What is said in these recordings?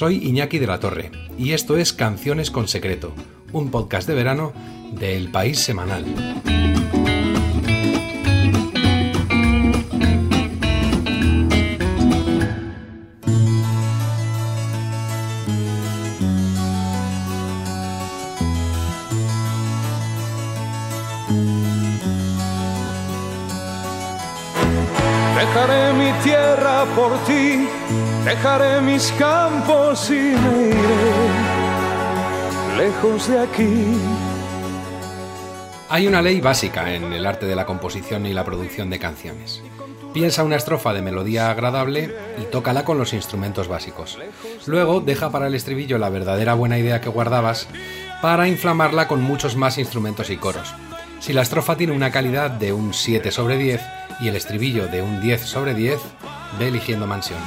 Soy Iñaki de la Torre y esto es Canciones con Secreto, un podcast de verano de El País Semanal. Dejaré mi tierra por ti, dejaré mis campos y me iré lejos de aquí. Hay una ley básica en el arte de la composición y la producción de canciones. Piensa una estrofa de melodía agradable y tócala con los instrumentos básicos. Luego deja para el estribillo la verdadera buena idea que guardabas para inflamarla con muchos más instrumentos y coros. Si la estrofa tiene una calidad de un 7 sobre 10 y el estribillo de un 10 sobre 10, ve eligiendo mansión.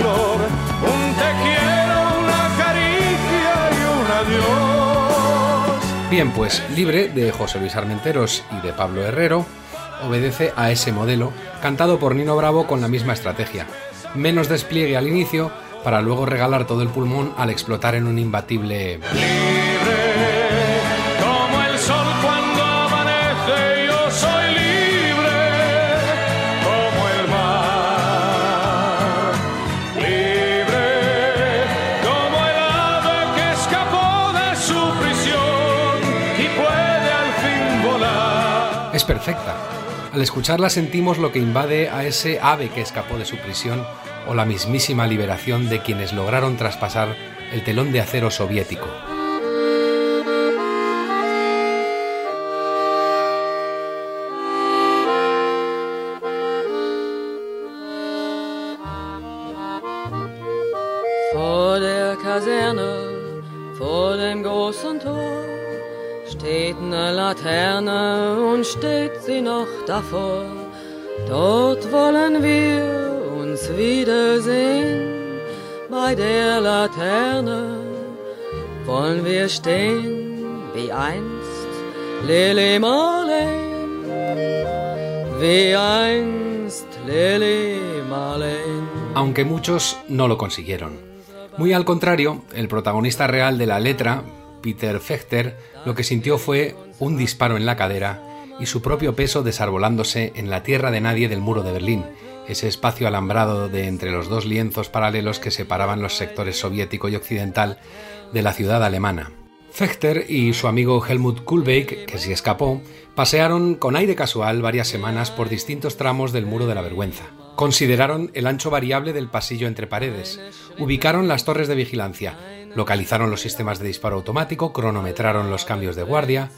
Un te quiero, una caricia y un adiós. Bien, pues Libre de José Luis Armenteros y de Pablo Herrero obedece a ese modelo, cantado por Nino Bravo con la misma estrategia. Menos despliegue al inicio para luego regalar todo el pulmón al explotar en un imbatible Al escucharla sentimos lo que invade a ese ave que escapó de su prisión o la mismísima liberación de quienes lograron traspasar el telón de acero soviético. Davor. Dort wollen wir uns wiedersehen, bei der Laterne wollen wir stehen, wie einst Lili Marleen, wie einst Lili Marleen. aunque muchos no lo consiguieron. Muy al contrario, el protagonista real de la letra, Peter Fechter, lo que sintió fue un disparo en la cadera y su propio peso desarbolándose en la tierra de nadie del muro de Berlín, ese espacio alambrado de entre los dos lienzos paralelos que separaban los sectores soviético y occidental de la ciudad alemana. Fechter y su amigo Helmut Kulbeck, que sí escapó, pasearon con aire casual varias semanas por distintos tramos del muro de la vergüenza. Consideraron el ancho variable del pasillo entre paredes, ubicaron las torres de vigilancia, localizaron los sistemas de disparo automático, cronometraron los cambios de guardia,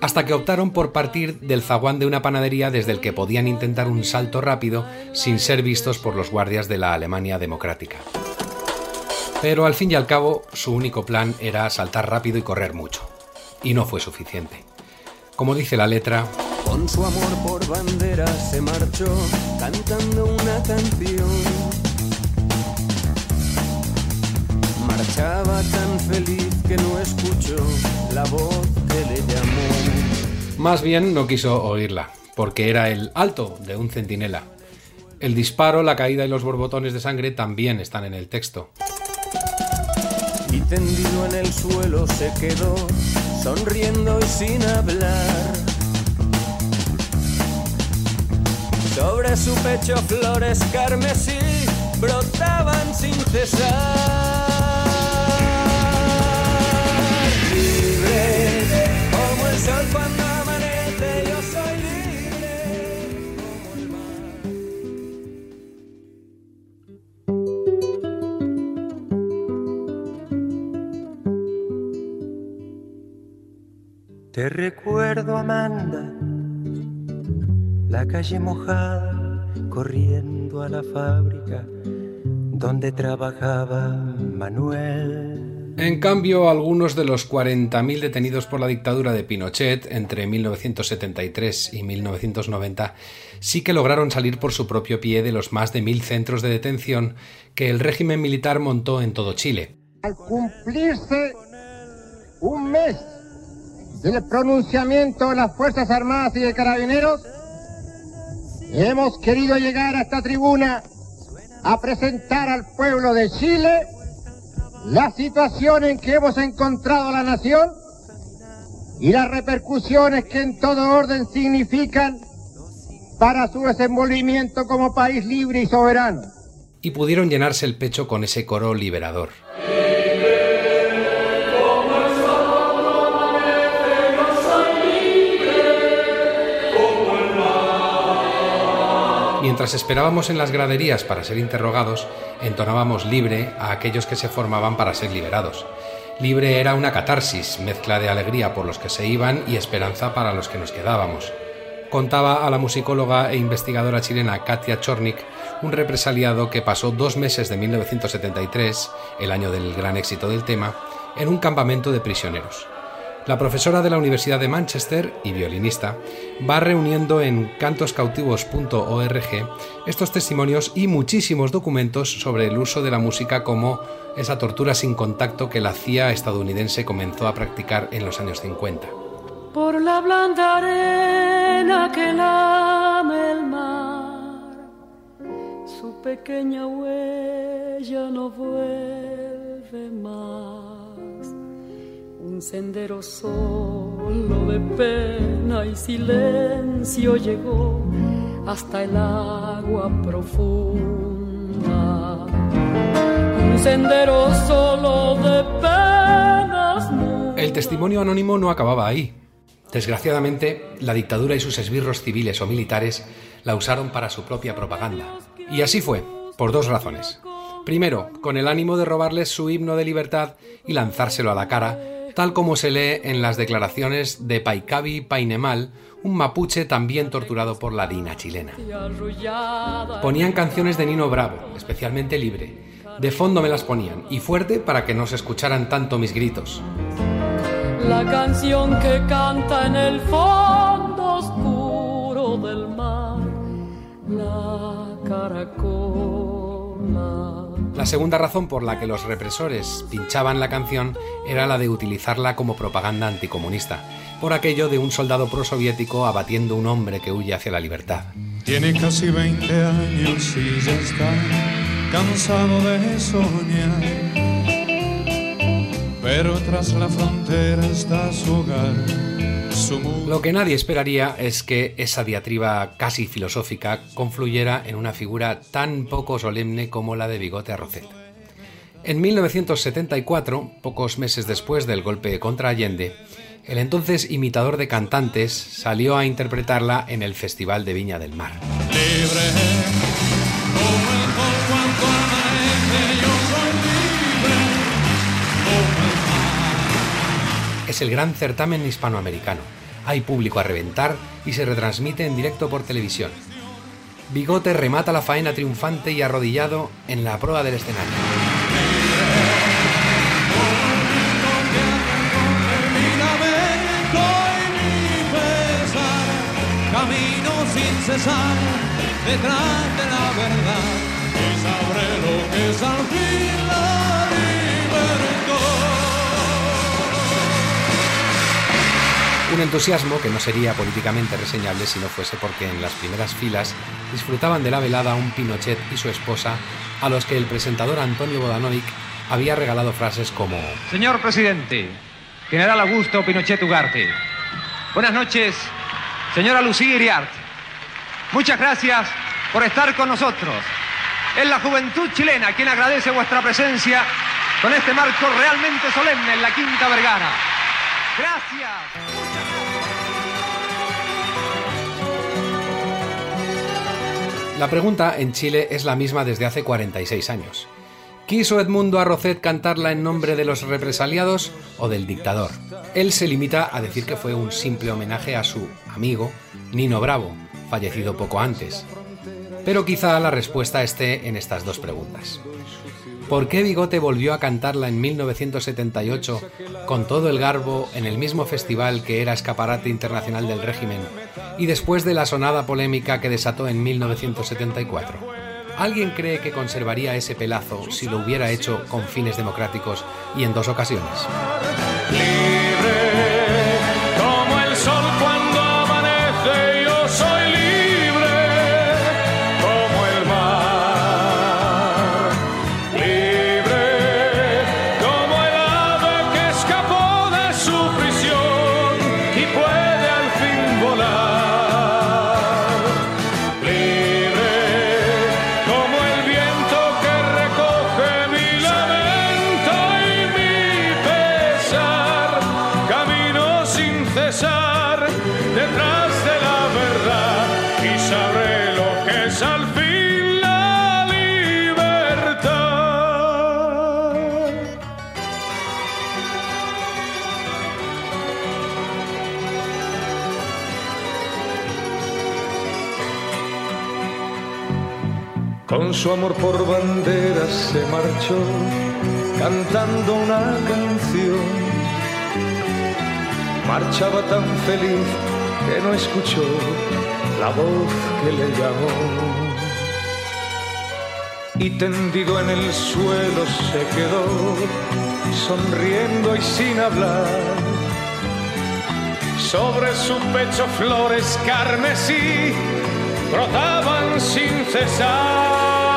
hasta que optaron por partir del zaguán de una panadería desde el que podían intentar un salto rápido sin ser vistos por los guardias de la Alemania democrática. Pero al fin y al cabo, su único plan era saltar rápido y correr mucho. Y no fue suficiente. Como dice la letra, se marchó cantando una canción. Marchaba tan feliz que no escuchó la voz. Más bien no quiso oírla, porque era el alto de un centinela. El disparo, la caída y los borbotones de sangre también están en el texto. Y tendido en el suelo se quedó, sonriendo y sin hablar. Sobre su pecho flores carmesí brotaban sin cesar. Libre como el sol cuando Te recuerdo, Amanda, la calle mojada, corriendo a la fábrica donde trabajaba Manuel. En cambio, algunos de los 40.000 detenidos por la dictadura de Pinochet entre 1973 y 1990 sí que lograron salir por su propio pie de los más de mil centros de detención que el régimen militar montó en todo Chile. Al cumplirse un mes del pronunciamiento de las Fuerzas Armadas y de Carabineros, hemos querido llegar a esta tribuna a presentar al pueblo de Chile la situación en que hemos encontrado la nación y las repercusiones que en todo orden significan para su desenvolvimiento como país libre y soberano. Y pudieron llenarse el pecho con ese coro liberador. Mientras esperábamos en las graderías para ser interrogados, entonábamos libre a aquellos que se formaban para ser liberados. Libre era una catarsis, mezcla de alegría por los que se iban y esperanza para los que nos quedábamos. Contaba a la musicóloga e investigadora chilena Katia Chornik un represaliado que pasó dos meses de 1973, el año del gran éxito del tema, en un campamento de prisioneros. La profesora de la Universidad de Manchester y violinista va reuniendo en cantoscautivos.org estos testimonios y muchísimos documentos sobre el uso de la música como esa tortura sin contacto que la CIA estadounidense comenzó a practicar en los años 50. Por la blanda arena que lame el mar, su pequeña huella no vuelve más un sendero solo de pena y silencio llegó hasta el agua profunda. Un sendero solo de penas. El testimonio anónimo no acababa ahí. Desgraciadamente, la dictadura y sus esbirros civiles o militares la usaron para su propia propaganda. Y así fue, por dos razones. Primero, con el ánimo de robarles su himno de libertad y lanzárselo a la cara tal como se lee en las declaraciones de Paicabi Painemal, un mapuche también torturado por la DINA chilena. Ponían canciones de Nino Bravo, especialmente libre. De fondo me las ponían, y fuerte para que no se escucharan tanto mis gritos. La canción que canta en el fondo oscuro del mar, la caracola. La segunda razón por la que los represores pinchaban la canción era la de utilizarla como propaganda anticomunista, por aquello de un soldado prosoviético abatiendo un hombre que huye hacia la libertad. Tiene casi 20 años y ya está cansado de soñar. Pero tras la frontera está su hogar. Lo que nadie esperaría es que esa diatriba casi filosófica confluyera en una figura tan poco solemne como la de Bigote Arrocet. En 1974, pocos meses después del golpe contra Allende, el entonces imitador de cantantes salió a interpretarla en el Festival de Viña del Mar. Es el gran certamen hispanoamericano. Hay público a reventar y se retransmite en directo por televisión. Bigote remata la faena triunfante y arrodillado en la proa del escenario. camino sin cesar detrás de la verdad, Un entusiasmo que no sería políticamente reseñable si no fuese porque en las primeras filas disfrutaban de la velada un Pinochet y su esposa, a los que el presentador Antonio Bodanovic había regalado frases como Señor presidente, General Augusto Pinochet Ugarte. Buenas noches, señora Lucía Iriart. Muchas gracias por estar con nosotros. Es la juventud chilena quien agradece vuestra presencia con este marco realmente solemne en la Quinta Vergara. Gracias. La pregunta en Chile es la misma desde hace 46 años. ¿Quiso Edmundo Arrocet cantarla en nombre de los represaliados o del dictador? Él se limita a decir que fue un simple homenaje a su amigo Nino Bravo, fallecido poco antes. Pero quizá la respuesta esté en estas dos preguntas. ¿Por qué Bigote volvió a cantarla en 1978 con todo el garbo en el mismo festival que era escaparate internacional del régimen y después de la sonada polémica que desató en 1974? ¿Alguien cree que conservaría ese pelazo si lo hubiera hecho con fines democráticos y en dos ocasiones? Con su amor por banderas se marchó cantando una canción. Marchaba tan feliz que no escuchó la voz que le llamó. Y tendido en el suelo se quedó, sonriendo y sin hablar. Sobre su pecho flores carmesí brotaban sin cesar.